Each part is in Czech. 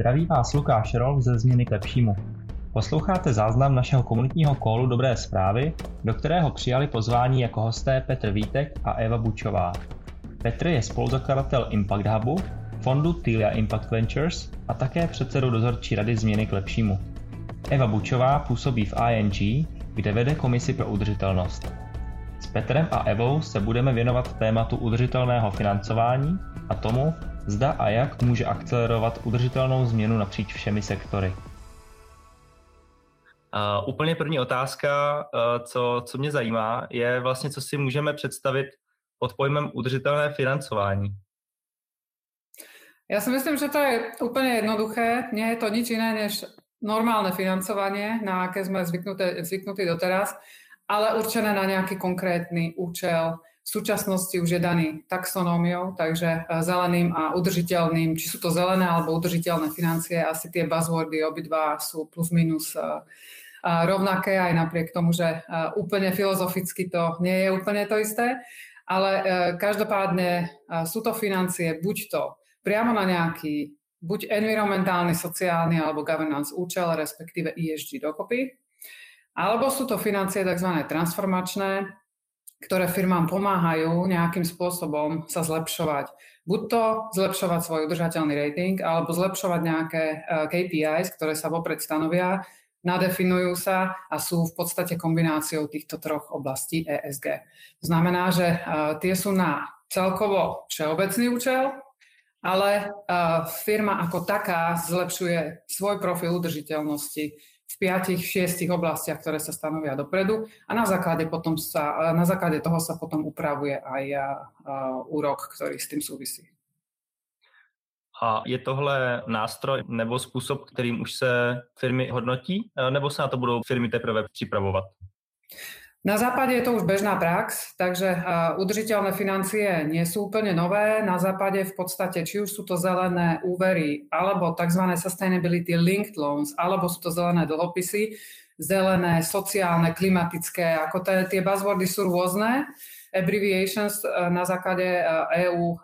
Zdraví vás Lukáš Rol ze Změny k lepšímu. Posloucháte záznam našeho komunitního kólu Dobré zprávy, do kterého přijali pozvání jako hosté Petr Vítek a Eva Bučová. Petr je spoluzakladatel Impact Hubu, fondu Tilia Impact Ventures a také předsedou dozorčí rady Změny k lepšímu. Eva Bučová působí v ING, kde vede komisi pro udržitelnost. S Petrem a Evou se budeme věnovat tématu udržitelného financování a tomu, zda a jak může akcelerovat udržitelnou změnu napříč všemi sektory. Uh, úplně první otázka, uh, co, co mě zajímá, je vlastně, co si můžeme představit pod pojmem udržitelné financování. Já si myslím, že to je úplně jednoduché. Nie je to nič iné než normálne financovanie, na aké sme zvyknutí doteraz, ale určené na nejaký konkrétny účel, v súčasnosti už je daný taxonómiou, takže e, zeleným a udržiteľným, či sú to zelené alebo udržiteľné financie, asi tie buzzwordy obidva sú plus minus e, e, rovnaké, aj napriek tomu, že úplne filozoficky to nie je úplne to isté. Ale každopádne sú to financie buď to priamo na nejaký buď environmentálny, sociálny alebo governance účel, respektíve ESG dokopy, alebo sú to financie tzv. transformačné, ktoré firmám pomáhajú nejakým spôsobom sa zlepšovať. Buď to zlepšovať svoj udržateľný rating, alebo zlepšovať nejaké e, KPIs, ktoré sa vopred stanovia, nadefinujú sa a sú v podstate kombináciou týchto troch oblastí ESG. To znamená, že e, tie sú na celkovo všeobecný účel, ale uh, firma ako taká zlepšuje svoj profil udržiteľnosti v piatich, šiestich oblastiach, ktoré sa stanovia dopredu a na základe, potom sa, na základe toho sa potom upravuje aj úrok, ktorý s tým súvisí. A je tohle nástroj nebo způsob, kterým už se firmy hodnotí, nebo se na to budou firmy teprve připravovat? Na západe je to už bežná prax, takže udržiteľné financie nie sú úplne nové. Na západe v podstate, či už sú to zelené úvery, alebo tzv. sustainability linked loans, alebo sú to zelené dlhopisy, zelené, sociálne, klimatické, ako tie buzzwordy sú rôzne. Abbreviations e, na základe EU e e,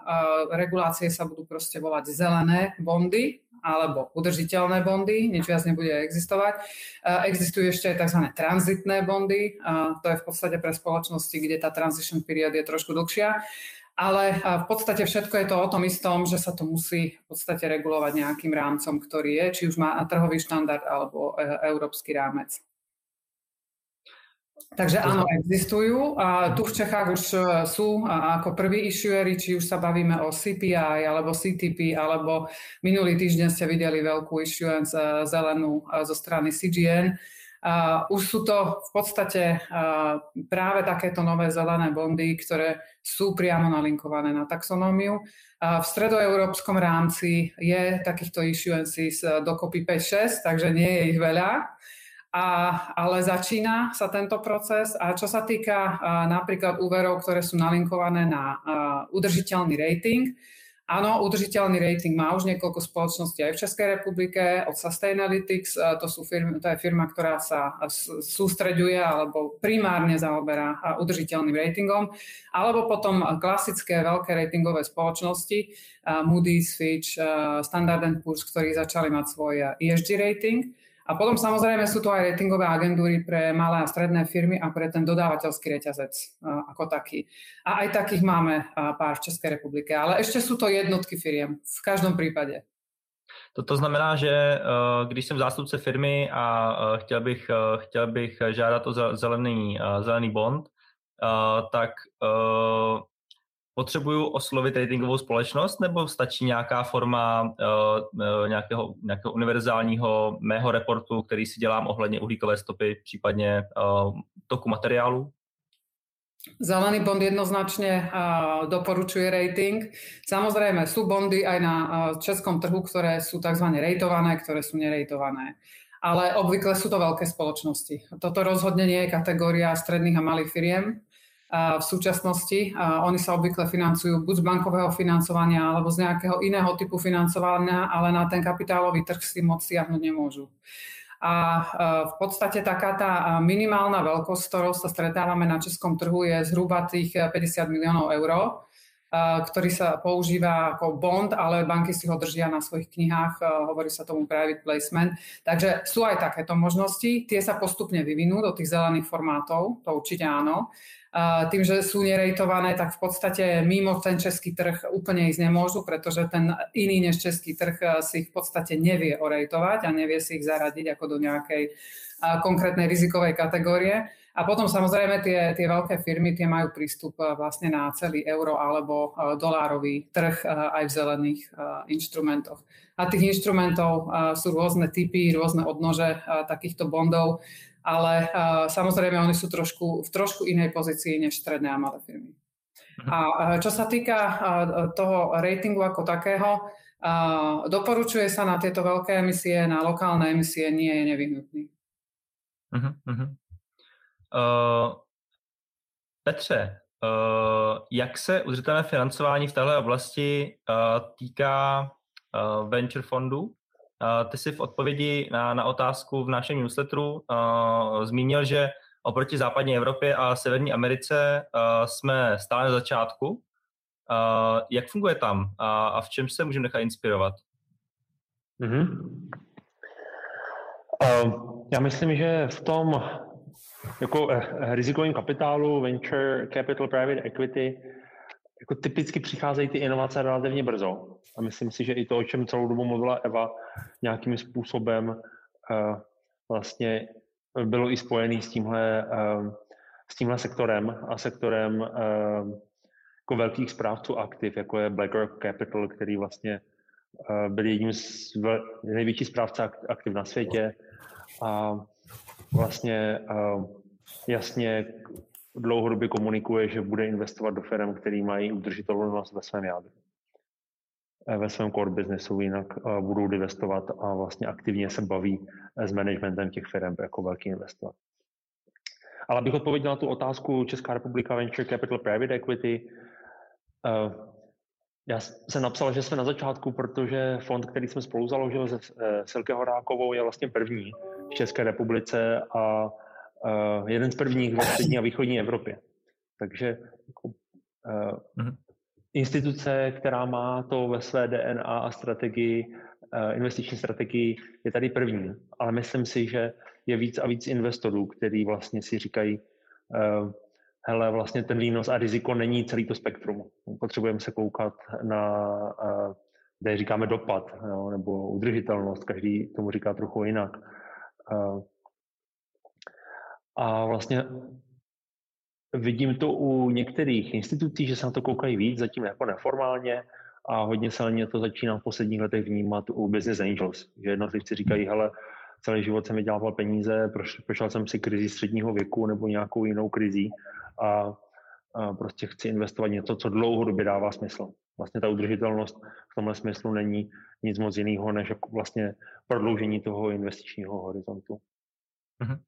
regulácie sa budú proste volať zelené bondy, alebo udržiteľné bondy, nič viac nebude existovať. Existujú ešte aj tzv. tranzitné bondy, to je v podstate pre spoločnosti, kde tá transition period je trošku dlhšia, ale v podstate všetko je to o tom istom, že sa to musí v podstate regulovať nejakým rámcom, ktorý je, či už má trhový štandard alebo európsky rámec. Takže áno, existujú. A tu v Čechách už e, sú ako prví issuery, či už sa bavíme o CPI alebo CTP, alebo minulý týždeň ste videli veľkú issuance e, zelenú e, zo strany CGN. Už sú to v podstate práve takéto nové zelené bondy, ktoré sú priamo nalinkované na taxonómiu. V stredoeurópskom rámci je takýchto issuances dokopy 5-6, takže nie je ich veľa a, ale začína sa tento proces a čo sa týka a, napríklad úverov, ktoré sú nalinkované na a, udržiteľný rating, Áno, udržiteľný rating má už niekoľko spoločností aj v Českej republike, od Sustainalytics, to, sú firmy, to je firma, ktorá sa sústreďuje alebo primárne zaoberá udržiteľným ratingom, alebo potom klasické veľké ratingové spoločnosti, Moody's, Fitch, Standard Poor's, ktorí začali mať svoj ESG rating. A potom samozrejme sú to aj ratingové agentúry pre malé a stredné firmy a pre ten dodávateľský reťazec ako taký. A aj takých máme pár v České republike, ale ešte sú to jednotky firiem v každom prípade. To, to znamená, že eh, když jsem zástupce firmy a chtěl bych, chtěl bych žádat o zelený, zelený bond, tak potřebuju oslovit ratingovou společnost nebo stačí nějaká forma uh, nějakého, nějakého univerzálního mého reportu, který si dělám ohledně uhlíkové stopy, případně uh, toku materiálu? Zelený bond jednoznačne uh, doporučuje rating. Samozrejme sú bondy aj na uh, českom trhu, ktoré sú tzv. rejtované, ktoré sú nerejtované. Ale obvykle sú to veľké spoločnosti. Toto rozhodne nie je kategória stredných a malých firiem v súčasnosti. Oni sa obvykle financujú buď z bankového financovania alebo z nejakého iného typu financovania, ale na ten kapitálový trh si moc siahnuť nemôžu. A v podstate taká tá minimálna veľkosť, ktorou sa stretávame na českom trhu, je zhruba tých 50 miliónov eur. Ktorý sa používa ako bond, ale banky si ho držia na svojich knihách, hovorí sa tomu private placement. Takže sú aj takéto možnosti, tie sa postupne vyvinú do tých zelených formátov, to určite áno tým, že sú nerejtované, tak v podstate mimo ten český trh úplne ísť nemôžu, pretože ten iný než český trh si ich v podstate nevie orejtovať a nevie si ich zaradiť ako do nejakej konkrétnej rizikovej kategórie. A potom samozrejme tie, tie veľké firmy tie majú prístup eh, vlastne na celý euro alebo dolárový trh aj v zelených inštrumentoch. A tých inštrumentov sú rôzne typy, rôzne odnože takýchto bondov ale samozrejme oni sú trošku, v trošku inej pozícii než stredné a malé firmy. Mhm. A čo sa týka toho ratingu ako takého, doporučuje sa na tieto veľké emisie, na lokálne emisie nie je nevyhnutný. Uh-huh, uh-huh. Uh, Petře, uh, jak se udržitelné financování v této oblasti uh, týká uh, venture fondů? ty jsi v odpovědi na, na otázku v našem newsletteru uh, zmínil, že oproti západní Evropě a Severní Americe uh, jsme stále na začátku. Uh, jak funguje tam a, a v čem se můžeme nechat inspirovat? Mm-hmm. Uh, já myslím, že v tom jako eh, rizikovém kapitálu, venture capital, private equity, jako typicky přicházejí ty inovace relativně brzo. A myslím si, že i to, o čem celou dobu mluvila Eva, nějakým způsobem uh, vlastně bylo i spojený s tímhle, uh, s tímhle sektorem a sektorem uh, jako velkých správců aktiv, jako je BlackRock Capital, který vlastně byl jedním z největších správců aktiv na světě a vlastně uh, jasně dlouhodobě komunikuje, že bude investovat do firm, který mají udržitelnost ve svém jádru eh, ve svém core businessu, jinak eh, budou investovat a vlastně aktivně se baví eh, s managementem těch firm jako velký investor. Ale abych odpověděl na tu otázku Česká republika Venture Capital Private Equity, já jsem napsal, že jsme na začátku, protože fond, který jsme spolu založili se Silke Horákovou, je vlastně první v České republice a uh, jeden z prvních ve střední a východní Evropě. Takže jako, instituce, která má to ve své DNA a strategii, uh, investiční strategii, je tady první. Ale myslím si, že je víc a víc investorů, kteří vlastně si říkají, hele, vlastně ten výnos a riziko není celý to spektrum. Potřebujeme se koukat na, kde říkáme dopad, no, nebo udržitelnost, každý tomu říká trochu jinak. Uh, a vlastně vidím to u některých institucí, že se na to koukají víc, zatím jako neformálně, a hodně se na to začíná v posledních letech vnímat u Business Angels, že jednotlivci říkají, hele, celý život jsem vydělával peníze, prošel jsem si krizi středního věku nebo nějakou jinou krizi a, a prostě chci investovat něco, co dlouhodobě dává smysl. Vlastně ta udržitelnost v tomhle smyslu není nic moc jiného, než jako vlastně prodloužení toho investičního horizontu. Mm-hmm.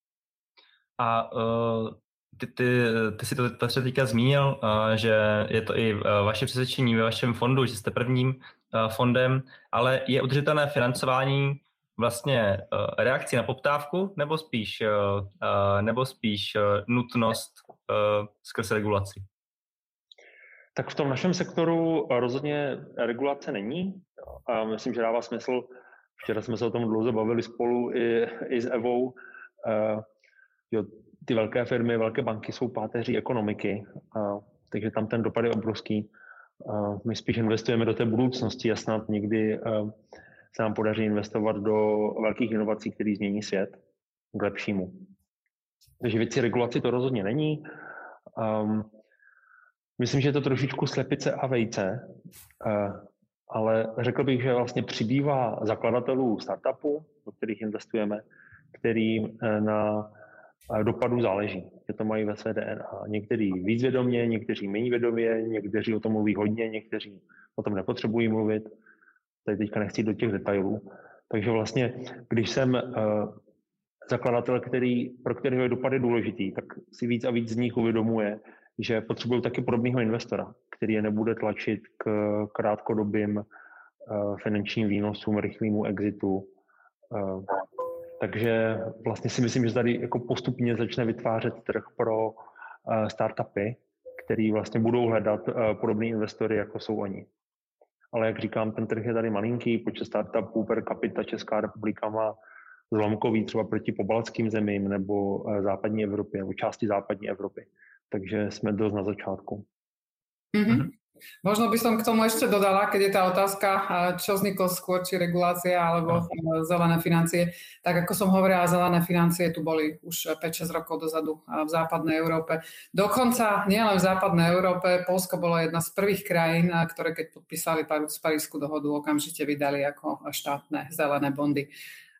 A uh, ty, ty, ty si to Petře teďka zmínil, uh, že je to i uh, vaše přesvědčení ve vašem fondu, že jste prvním uh, fondem, ale je udržitelné financování vlastně uh, reakcí na poptávku nebo spíš, uh, uh, nebo spíš uh, nutnost uh, skrz regulaci? Tak v tom našem sektoru rozhodně regulace není. A myslím, že dává smysl. Včera jsme se o tom dlouze bavili spolu i, i s Evou jo, ty velké firmy, velké banky jsou páteří ekonomiky, a, takže tam ten dopad je obrovský. A my spíš investujeme do té budoucnosti a snad někdy a, se nám podaří investovat do velkých inovací, které změní svět k lepšímu. Takže věci regulaci to rozhodně není. Um, myslím, že je to trošičku slepice a vejce, uh, ale řekl bych, že vlastně přibývá zakladatelů startupů, do kterých investujeme, který uh, na dopadů záleží, že to mají ve své DNA. Někteří víc vědomě, někteří méně vědomě, někteří o tom mluví hodně, někteří o tom nepotřebují mluvit. Tady teďka nechci do těch detailů. Takže vlastně, když jsem zakladatel, který, pro kterého je dopad je důležitý, tak si víc a víc z nich uvědomuje, že potřebují taky podobného investora, který je nebude tlačit k krátkodobým uh, finančním výnosům, rychlému exitu, uh, takže vlastně si myslím, že tady jako postupně začne vytvářet trh pro uh, startupy, který vlastně budou hledat podobné investory, jako jsou oni. Ale jak říkám, ten trh je tady malinký, počet startupů per capita Česká republika má zlomkový třeba proti pobaltským zemím nebo západní Evropě, nebo části západní Evropy. Takže jsme dost na začátku. Mm-hmm. Možno by som k tomu ešte dodala, keď je tá otázka, čo vzniklo skôr, či regulácia alebo zelené financie. Tak ako som hovorila, zelené financie tu boli už 5-6 rokov dozadu v západnej Európe. Dokonca nielen v západnej Európe, Polsko bolo jedna z prvých krajín, ktoré keď podpísali Parísku dohodu, okamžite vydali ako štátne zelené bondy.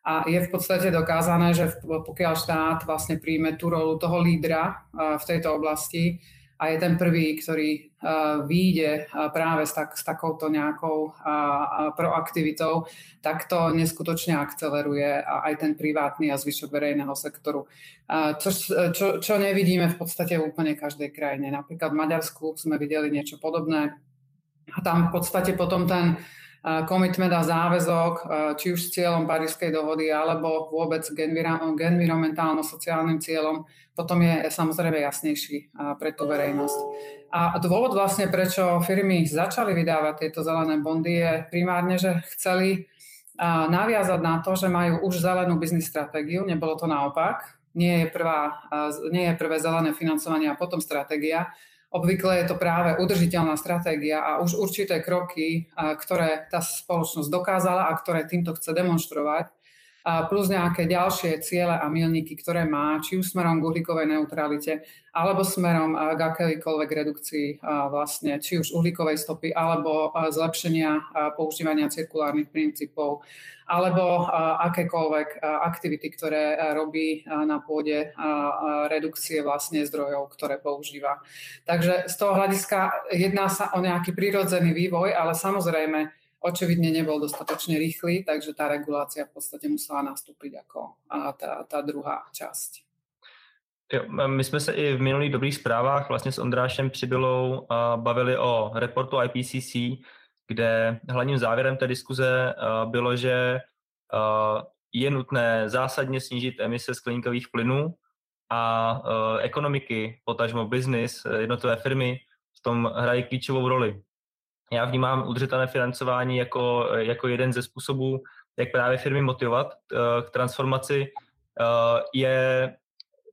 A je v podstate dokázané, že pokiaľ štát vlastne príjme tú rolu toho lídra v tejto oblasti, a je ten prvý, ktorý uh, práve s, tak, s takouto nejakou proaktivitou, tak to neskutočne akceleruje aj ten privátny a zvyšok verejného sektoru. Čo, čo, čo nevidíme v podstate v úplne každej krajine. Napríklad v Maďarsku sme videli niečo podobné a tam v podstate potom ten komitment a záväzok, či už s cieľom Parískej dohody, alebo vôbec k environmentálno-sociálnym cieľom, potom je samozrejme jasnejší pre tú verejnosť. A dôvod vlastne, prečo firmy začali vydávať tieto zelené bondy, je primárne, že chceli naviazať na to, že majú už zelenú biznis stratégiu, nebolo to naopak, nie je, prvá, nie je prvé zelené financovanie a potom stratégia, Obvykle je to práve udržiteľná stratégia a už určité kroky, ktoré tá spoločnosť dokázala a ktoré týmto chce demonstrovať, plus nejaké ďalšie ciele a milníky, ktoré má, či už smerom k uhlíkovej neutralite, alebo smerom k akejkoľvek redukcii vlastne, či už uhlíkovej stopy, alebo zlepšenia používania cirkulárnych princípov, alebo akékoľvek aktivity, ktoré robí na pôde redukcie vlastne zdrojov, ktoré používa. Takže z toho hľadiska jedná sa o nejaký prirodzený vývoj, ale samozrejme očividne nebol dostatočne rýchly, takže tá regulácia v podstate musela nastúpiť ako tá, tá druhá časť. Jo, my jsme se i v minulých dobrých zprávách vlastně s Ondrášem Přibylou bavili o reportu IPCC, kde hlavním závěrem té diskuze bylo, že je nutné zásadně snížit emise skleníkových plynů a ekonomiky, potažmo business, jednotlivé firmy v tom hrají klíčovou roli já vnímám udržitelné financování jako, jako jeden ze způsobů, jak právě firmy motivovat uh, k transformaci. Uh, je,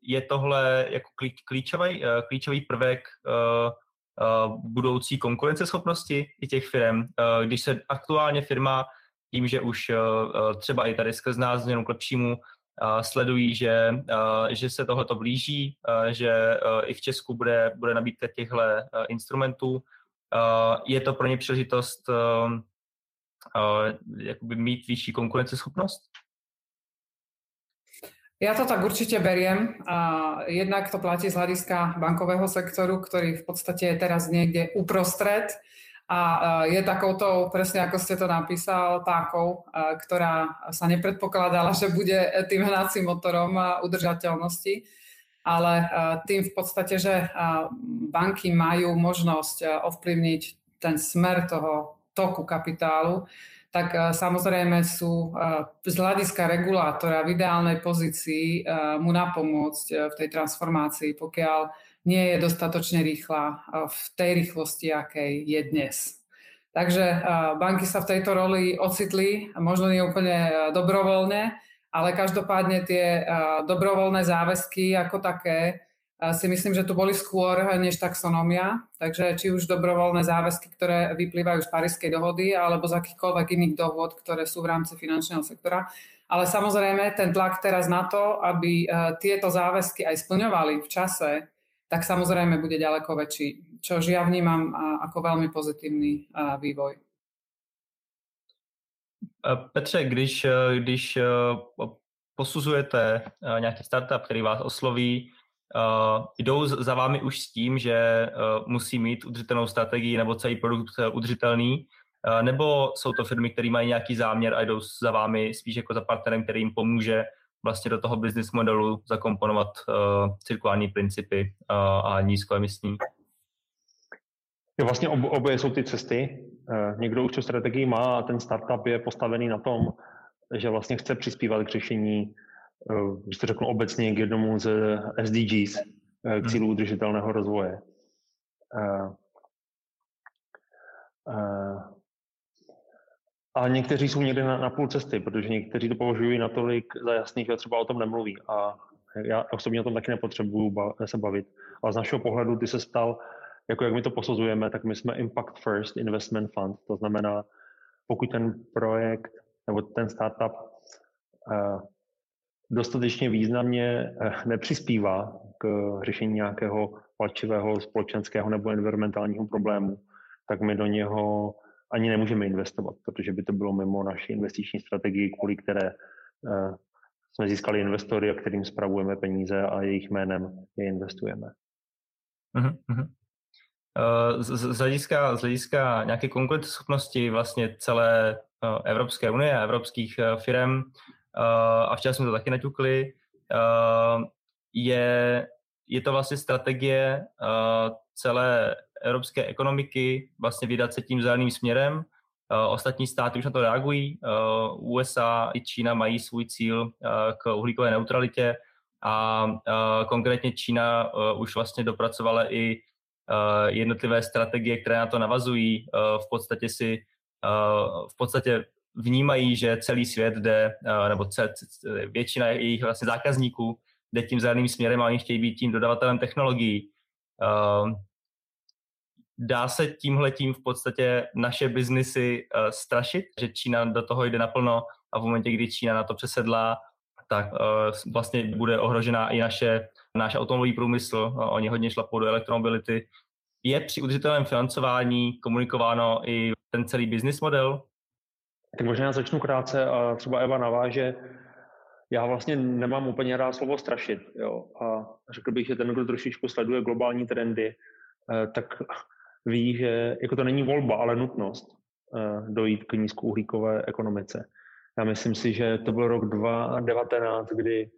je tohle jako klíčový, uh, klíčový prvek budoucí konkurenceschopnosti i těch firm. Když se aktuálně firma tím, že už třeba i tady skrz nás změnu k lepšímu sledují, že, že se tohleto blíží, že i v Česku bude, bude nabídka těchto instrumentů, je to pro ně příležitost uh, uh, jakoby mít vyšší konkurenceschopnost? Ja to tak určite beriem. A jednak to platí z hľadiska bankového sektoru, ktorý v podstate je teraz niekde uprostred a je takouto, presne ako ste to napísal, pákou, ktorá sa nepredpokladala, že bude tým hnacím motorom udržateľnosti ale eh, tým v podstate, že eh, banky majú možnosť eh, ovplyvniť ten smer toho toku kapitálu, tak samozrejme sú z hľadiska regulátora v ideálnej pozícii mu napomôcť v tej transformácii, pokiaľ nie je dostatočne rýchla v tej rýchlosti, akej je dnes. Takže banky sa v tejto roli ocitli, možno nie úplne dobrovoľne, ale každopádne tie dobrovoľné záväzky ako také si myslím, že tu boli skôr než taxonomia, takže či už dobrovoľné záväzky, ktoré vyplývajú z Parískej dohody alebo z akýchkoľvek iných dohod, ktoré sú v rámci finančného sektora. Ale samozrejme ten tlak teraz na to, aby tieto záväzky aj splňovali v čase, tak samozrejme bude ďaleko väčší, čo ja vnímam ako veľmi pozitívny vývoj. Eh, Petře, když, eh, když eh, posuzujete nějaký startup, který vás osloví, jdou za vámi už s tím, že musí mít udržitelnou strategii nebo celý produkt udržitelný, nebo jsou to firmy, které mají nějaký záměr a jdou za vámi spíš jako za partnerem, který jim pomůže vlastně do toho business modelu zakomponovat cirkulární principy a nízkoemisní? Vlastně ob, oboje jsou ty cesty. Eh, někdo už tu strategii má a ten startup je postavený na tom, že vlastně chce přispívat k řešení, eh, když to řeknu obecně, k jednomu z SDGs, eh, k hmm. cílu udržitelného rozvoje. A někteří jsou někde na, na půl cesty, protože někteří to považují natolik za jasný, že třeba o tom nemluví. A já osobně o tom taky nepotřebuju ba- se bavit. Ale z našeho pohledu, ty se stal, jako jak my to posuzujeme, tak my jsme Impact First Investment Fund. To znamená, pokud ten projekt nebo ten startup uh, dostatečně významně uh, nepřispívá k řešení nějakého palčivého společenského nebo environmentálního problému, tak my do něho ani nemůžeme investovat, protože by to bylo mimo naší investiční strategii, kvůli které jsme získali investory, a kterým spravujeme peníze a jejich jménem je investujeme. Uh-huh. Z, z, hlediska, z hlediska nějaké konkurenceschopnosti vlastně celé Evropské unie a evropských firm, a včera jsme to taky naťukli, je, je to vlastně strategie celé evropské ekonomiky vlastně vydat se tím zeleným směrem. Ostatní státy už na to reagují. USA i Čína mají svůj cíl k uhlíkové neutralitě a konkrétně Čína už vlastně dopracovala i jednotlivé strategie, které na to navazují. V podstatě si v podstatě vnímají, že celý svět jde, nebo většina jejich vlastně zákazníků jde tím zeleným směrem a oni chtějí být tím dodavatelem technologií dá se tímhletím v podstatě naše biznisy strašit, že Čína do toho jde naplno a v momentě, kdy Čína na to přesedlá, tak uh, vlastně bude ohrožená i naše, náš automobilový průmysl. Uh, oni hodně šlapou do elektromobility. Je při udržitelném financování komunikováno i ten celý business model? Tak možná začnu krátce a třeba Eva naváže. Já vlastně nemám úplně rád slovo strašit. Jo? A řekl bych, že ten, kdo trošičku sleduje globální trendy, tak ví, že jako to není volba, ale nutnost dojít k nízkouhlíkové ekonomice. Já myslím si, že to byl rok 2019, kdy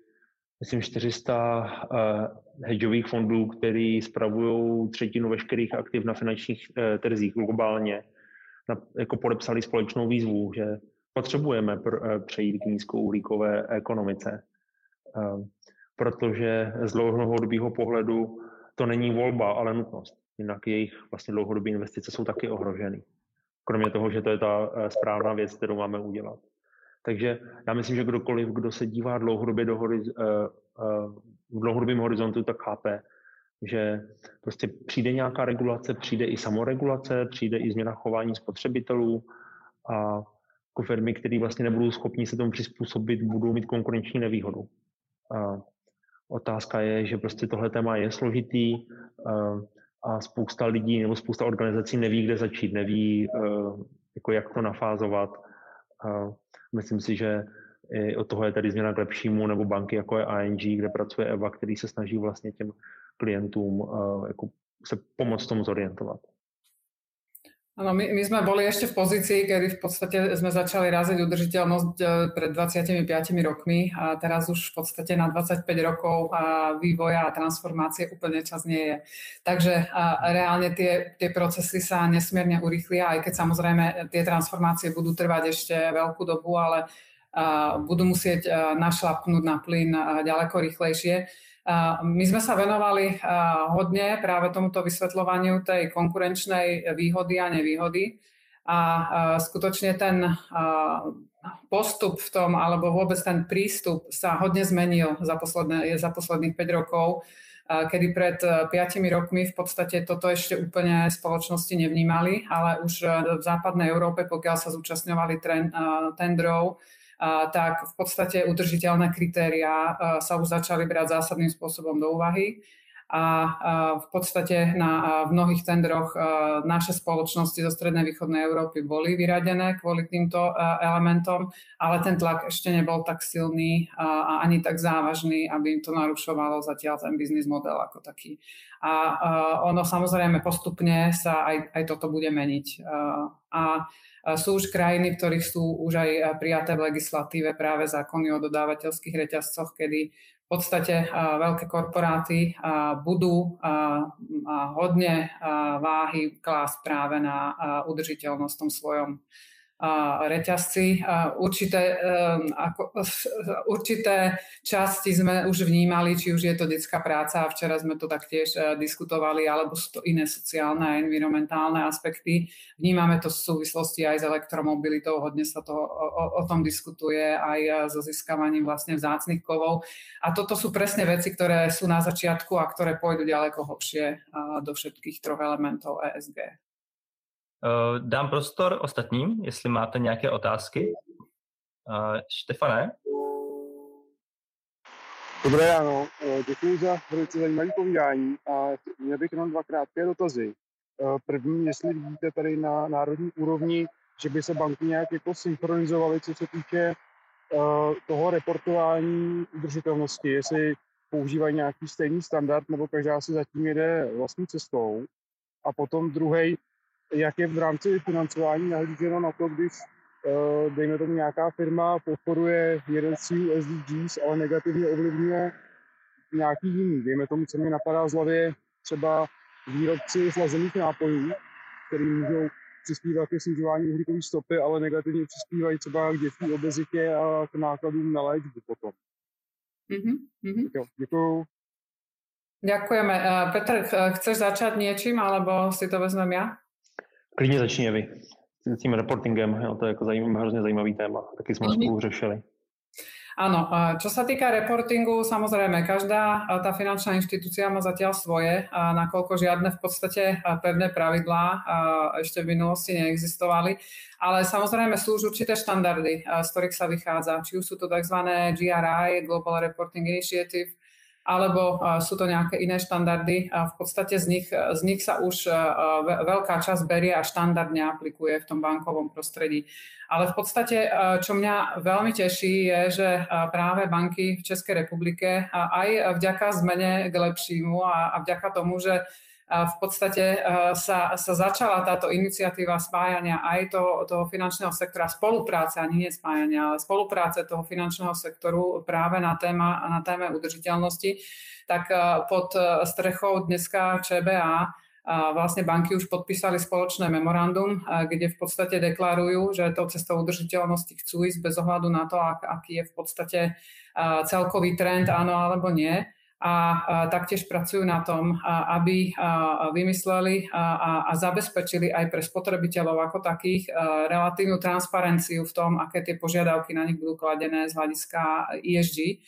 myslím 400 uh, eh, hedžových fondů, který spravují třetinu veškerých aktiv na finančních uh, trzích globálně, jako podepsali společnou výzvu, že potřebujeme uh, přejít k nízkouhlíkové ekonomice. Protože z dlouhodobého pohledu to není volba, ale nutnost jinak jejich vlastně dlouhodobé investice jsou taky ohroženy. Kromě toho, že to je ta eh, správná věc, kterou máme udělat. Takže já myslím, že kdokoliv, kdo se dívá dlouhodobě do horiz, uh, uh, v dlouhodobém horizontu, tak chápe, že prostě přijde nějaká regulace, přijde i samoregulace, přijde i změna chování spotřebitelů a jako firmy, které vlastně nebudou schopni se tomu přizpůsobit, budou mít konkurenční nevýhodu. A otázka je, že prostě tohle téma je složitý, a spousta lidí nebo spousta organizací neví, kde začít, neví, eh, jako jak to nafázovat. Myslím si, že i od toho je tady změna k lepšímu, nebo banky jako je ING, kde pracuje EVA, který se snaží vlastně těm klientům jako se pomoct tomu zorientovat. Áno, my, my sme boli ešte v pozícii, kedy v podstate sme začali raziť udržiteľnosť e, pred 25 rokmi a teraz už v podstate na 25 rokov a vývoja a transformácie úplne čas nie je. Takže a reálne tie, tie procesy sa nesmierne urýchlia, aj keď samozrejme tie transformácie budú trvať ešte veľkú dobu, ale a budú musieť našlapnúť na plyn ďaleko rýchlejšie. My sme sa venovali hodne práve tomuto vysvetľovaniu tej konkurenčnej výhody a nevýhody. A skutočne ten postup v tom, alebo vôbec ten prístup sa hodne zmenil za, posledné, za posledných 5 rokov, kedy pred 5 rokmi v podstate toto ešte úplne spoločnosti nevnímali, ale už v západnej Európe, pokiaľ sa zúčastňovali tendrov, tak v podstate udržiteľné kritéria sa už začali brať zásadným spôsobom do úvahy a v podstate na, v mnohých tendroch naše spoločnosti zo strednej východnej Európy boli vyradené kvôli týmto elementom, ale ten tlak ešte nebol tak silný a ani tak závažný, aby im to narušovalo zatiaľ ten biznis model ako taký. A ono samozrejme postupne sa aj, aj toto bude meniť. A sú už krajiny, v ktorých sú už aj prijaté v legislatíve práve zákony o dodávateľských reťazcoch, kedy v podstate veľké korporáty budú hodne váhy klásť práve na udržiteľnosť v tom svojom reťazci. Určité, ako, určité časti sme už vnímali, či už je to detská práca, včera sme to taktiež e, diskutovali, alebo sú to iné sociálne a environmentálne aspekty. Vnímame to v súvislosti aj s elektromobilitou, hodne sa to, o, o tom diskutuje aj e, so získavaním vlastne vzácných kovov. A toto sú presne veci, ktoré sú na začiatku a ktoré pôjdu ďaleko hlbšie do všetkých troch elementov ESG. Uh, dám prostor ostatním, jestli máte nějaké otázky. Uh, Štefane? Dobré ráno, eh, děkuji za velice zajímavé povídání a měl bych jenom dva krátké dotazy. První, jestli vidíte tady na národní úrovni, že by se banky nějak jako synchronizovaly, co se týče toho reportování udržitelnosti, jestli používají nějaký stejný standard, nebo každá si zatím jede vlastní cestou. A potom druhý, jak je v rámci financování nahlíženo na to, když uh, dejme tomu nějaká firma podporuje jeden z cílů SDGs, ale negativně ovlivňuje nějaký jiný. Dejme tomu, co mi napadá z hlavy, třeba výrobci slazených nápojů, který můžou přispívat ke snižování uhlíkové stopy, ale negativně přispívají třeba k dětské obezitě a k nákladům na léčbu potom. Mm-hmm. Jo, děkuju. Ďakujeme. Eh, Petr, chceš začať niečím, alebo si to vezmem ja? Klidně začni vy s tím reportingem, jo, to je jako zajímavý, hrozně zajímavý téma, taky jsme spolu řešili. Áno, čo sa týka reportingu, samozrejme, každá tá finančná inštitúcia má zatiaľ svoje, a nakoľko žiadne v podstate pevné pravidlá ešte v minulosti neexistovali, ale samozrejme sú už určité štandardy, z ktorých sa vychádza. Či už sú to tzv. GRI, Global Reporting Initiative, alebo sú to nejaké iné štandardy. A v podstate z nich, z nich sa už veľká časť berie a štandardne aplikuje v tom bankovom prostredí. Ale v podstate, čo mňa veľmi teší, je, že práve banky v Českej republike aj vďaka zmene k lepšímu a vďaka tomu, že v podstate sa, sa začala táto iniciatíva spájania aj toho, toho finančného sektora, spolupráce, ani nie spájania, ale spolupráce toho finančného sektoru práve na, téma, na téme udržiteľnosti, tak pod strechou dneska ČBA a vlastne banky už podpísali spoločné memorandum, kde v podstate deklarujú, že to cestou udržiteľnosti chcú ísť bez ohľadu na to, aký je v podstate celkový trend, áno alebo nie a taktiež pracujú na tom, aby vymysleli a zabezpečili aj pre spotrebiteľov ako takých relatívnu transparenciu v tom, aké tie požiadavky na nich budú kladené z hľadiska ESG.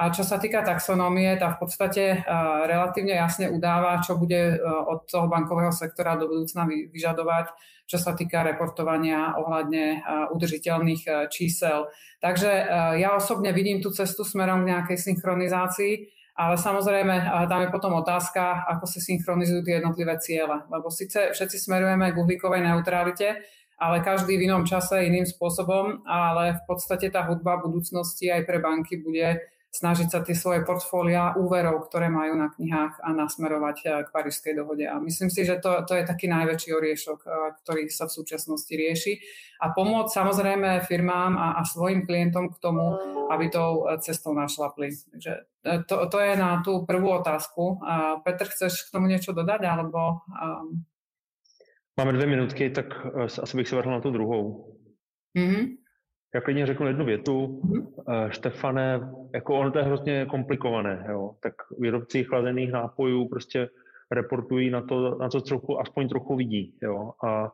A čo sa týka taxonómie, tá v podstate relatívne jasne udáva, čo bude od toho bankového sektora do budúcna vyžadovať, čo sa týka reportovania ohľadne udržiteľných čísel. Takže ja osobne vidím tú cestu smerom k nejakej synchronizácii, ale samozrejme, tam je potom otázka, ako sa synchronizujú tie jednotlivé ciele. Lebo síce všetci smerujeme k uhlíkovej neutralite, ale každý v inom čase iným spôsobom, ale v podstate tá hudba budúcnosti aj pre banky bude snažiť sa tie svoje portfólia úverov, ktoré majú na knihách a nasmerovať eh, k Parížskej dohode. A myslím si, že to, to je taký najväčší oriešok, eh, ktorý sa v súčasnosti rieši. A pomôcť samozrejme firmám a, a svojim klientom k tomu, aby tou eh, cestou našlapli. Takže to, to je na tú prvú otázku. Petr, chceš k tomu niečo dodať? Alebo, um... Máme dvě minutky, tak asi bych se vrhl na tu druhou. Mm-hmm. Já klidně řeknu jednu větu. Mm-hmm. Štefane, jako ono to je hrozně komplikované, jo. Tak výrobci chlazených nápojů prostě reportují na to, na to trochu, aspoň trochu vidí, jo. A, a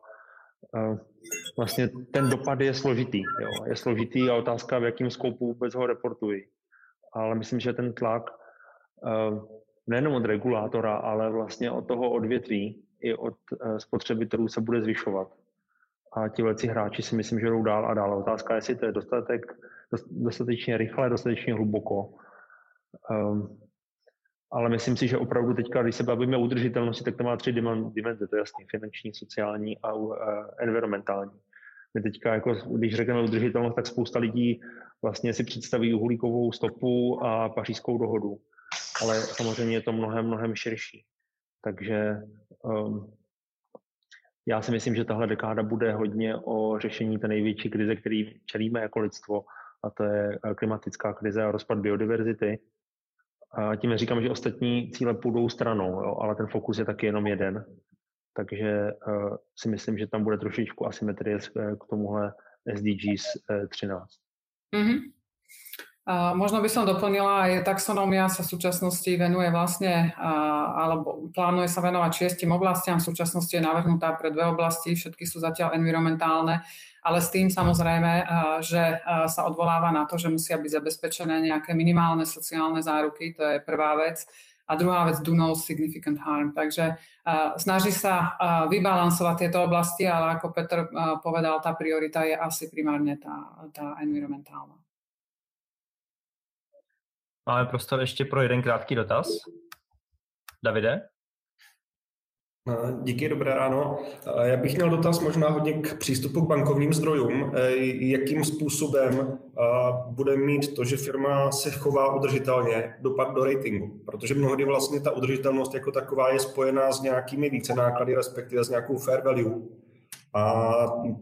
vlastně ten dopad je složitý, jo. Je složitý a otázka, v jakém skoupu vůbec ho reportují. Ale myslím, že ten tlak nejenom od regulátora, ale vlastně od toho odvětví i od spotřebitelů se bude zvyšovat a ti velcí hráči si myslím, že jdou dál a dál. Otázka je, jestli to je dostatek, dostatečně rychle, dostatečně hluboko. Um, ale myslím si, že opravdu teďka, když se bavíme o udržitelnosti, tak to má tři dimenze, to je jasný, finanční, sociální a uh, environmentální. My teďka, jako, když řekneme udržitelnost, tak spousta lidí vlastně si představí uhlíkovou stopu a pařížskou dohodu. Ale samozřejmě je to mnohem, mnohem širší. Takže um, já si myslím, že tahle dekáda bude hodně o řešení té největší krize, který čelíme jako lidstvo, a to je eh, klimatická krize a rozpad biodiverzity. A tím neříkám, že ostatní cíle půjdou stranou, jo, ale ten fokus je taky jenom jeden. takže si myslím, že tam bude trošičku asymetrie k tomuhle SDGs 13. Mm-hmm. Možno by som doplnila, aj taxonómia sa v súčasnosti venuje vlastne, alebo plánuje sa venovať šiestim oblastiam. V súčasnosti je navrhnutá pre dve oblasti, všetky sú zatiaľ environmentálne, ale s tým samozrejme, že sa odvoláva na to, že musia byť zabezpečené nejaké minimálne sociálne záruky, to je prvá vec. A druhá vec, do no significant harm. Takže snaží sa vybalansovať tieto oblasti, ale ako Petr povedal, tá priorita je asi primárne tá, tá environmentálna. Máme prostor ještě pro jeden krátký dotaz. Davide? Díky, dobré ráno. Já bych měl dotaz možná hodně k přístupu k bankovním zdrojům. E, jakým způsobem bude mít to, že firma se chová udržitelně, dopad do ratingu? Protože mnohdy vlastně ta udržitelnost jako taková je spojená s nějakými více náklady, respektive s nějakou fair value. A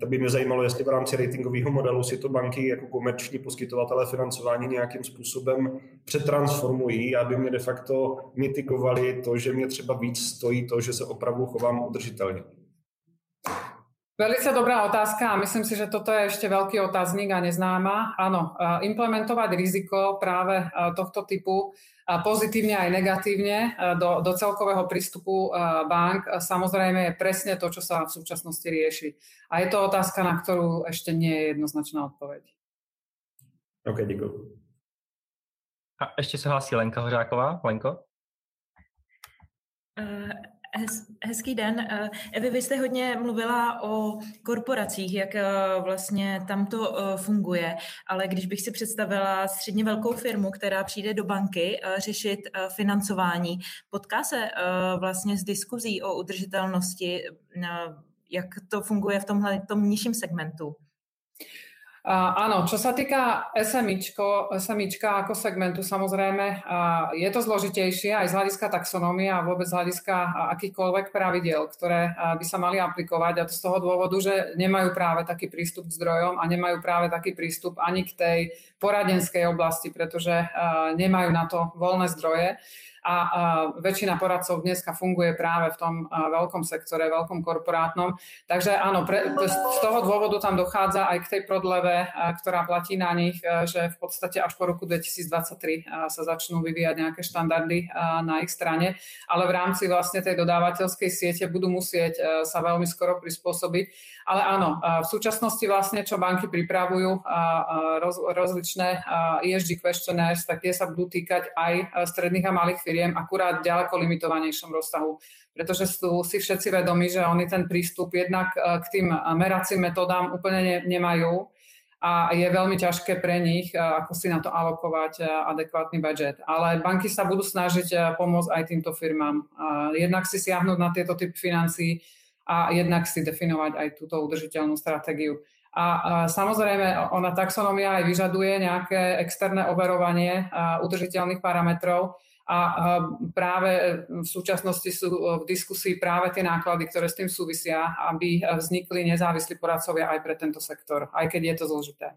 to by mě zajímalo, jestli v rámci ratingového modelu si to banky jako komerční poskytovatele financování nějakým způsobem přetransformují, aby mě de facto mitikovali to, že mě třeba víc stojí to, že se opravdu chovám udržitelně. Velice dobrá otázka a myslím si, že toto je ešte veľký otáznik a neznáma. Áno, implementovať riziko práve tohto typu pozitívne aj negatívne do, do celkového prístupu bank samozrejme je presne to, čo sa v súčasnosti rieši. A je to otázka, na ktorú ešte nie je jednoznačná odpoveď. OK, děkuji. A ještě se hlásí Lenka Hořáková. Lenko? Uh, Hez, hezký den. Eh, Evi, vy jste hodně mluvila o korporacích, jak eh, vlastně tam to eh, funguje, ale když bych si představila středně velkou firmu, která přijde do banky řešit financování, potká se vlastně s diskuzí o udržitelnosti, jak to funguje v tomhle tom nižším segmentu? Áno, čo sa týka SMIčko, SMIčka ako segmentu, samozrejme je to zložitejšie aj z hľadiska taxonómie a vôbec z hľadiska akýchkoľvek pravidel, ktoré by sa mali aplikovať. A to z toho dôvodu, že nemajú práve taký prístup k zdrojom a nemajú práve taký prístup ani k tej poradenskej oblasti, pretože nemajú na to voľné zdroje a väčšina poradcov dneska funguje práve v tom veľkom sektore, veľkom korporátnom. Takže áno, pre, z toho dôvodu tam dochádza aj k tej prodleve, ktorá platí na nich, že v podstate až po roku 2023 sa začnú vyvíjať nejaké štandardy na ich strane, ale v rámci vlastne tej dodávateľskej siete budú musieť sa veľmi skoro prispôsobiť. Ale áno, v súčasnosti vlastne, čo banky pripravujú roz, rozličné ESG questionnaires, tak tie sa budú týkať aj stredných a malých firiem, akurát ďaleko limitovanejšom rozsahu. Pretože sú si všetci vedomi, že oni ten prístup jednak k tým meracím metodám úplne ne, nemajú a je veľmi ťažké pre nich, ako si na to alokovať adekvátny budget. Ale banky sa budú snažiť pomôcť aj týmto firmám. Jednak si siahnuť na tieto typy financií, a jednak si definovať aj túto udržiteľnú stratégiu. A, samozrejme, ona taxonomia aj vyžaduje nejaké externé overovanie udržiteľných parametrov a, a práve v súčasnosti sú v diskusii práve tie náklady, ktoré s tým súvisia, aby vznikli nezávislí poradcovia aj pre tento sektor, aj keď je to zložité.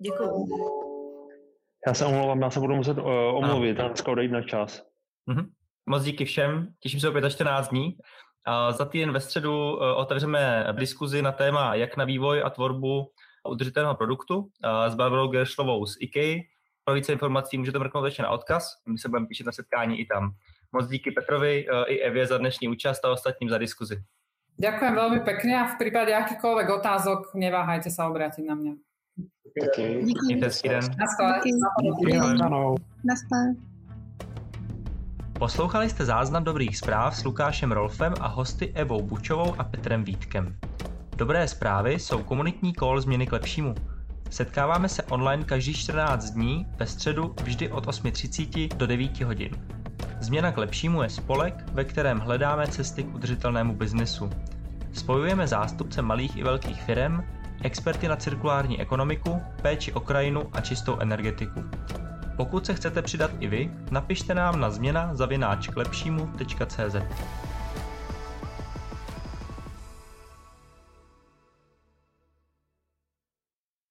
Děkuji. Já se omlouvám, já se budu muset uh, omluvit, a dneska odejít na čas. Mm-hmm. Moc díky všem, těším se opět za 14 dní. Za týden ve středu otevřeme diskuzi na téma, jak na vývoj a tvorbu udržitelného produktu s Barbarou Geršlovou z IKEA. Pro více informací můžete mrknout ještě na odkaz, my se budeme píšet na setkání i tam. Moc díky Petrovi e, i Evě za dnešní účast a ostatním za diskuzi. Ďakujem veľmi pekne a v prípade akýkoľvek otázok neváhajte sa obrátiť na mňa. Díky. Díky. Díky. Poslouchali jste záznam dobrých zpráv s Lukášem Rolfem a hosty Evou Bučovou a Petrem Vítkem. Dobré zprávy jsou komunitní kol změny k lepšímu. Setkáváme se online každý 14 dní, ve středu vždy od 8.30 do 9 hodin. Změna k lepšímu je spolek, ve kterém hledáme cesty k udržitelnému biznesu. Spojujeme zástupce malých i velkých firm, experty na cirkulární ekonomiku, péči o krajinu a čistou energetiku. Pokud se chcete přidat i vy, napište nám na změna zavináč k lepšímu.cz.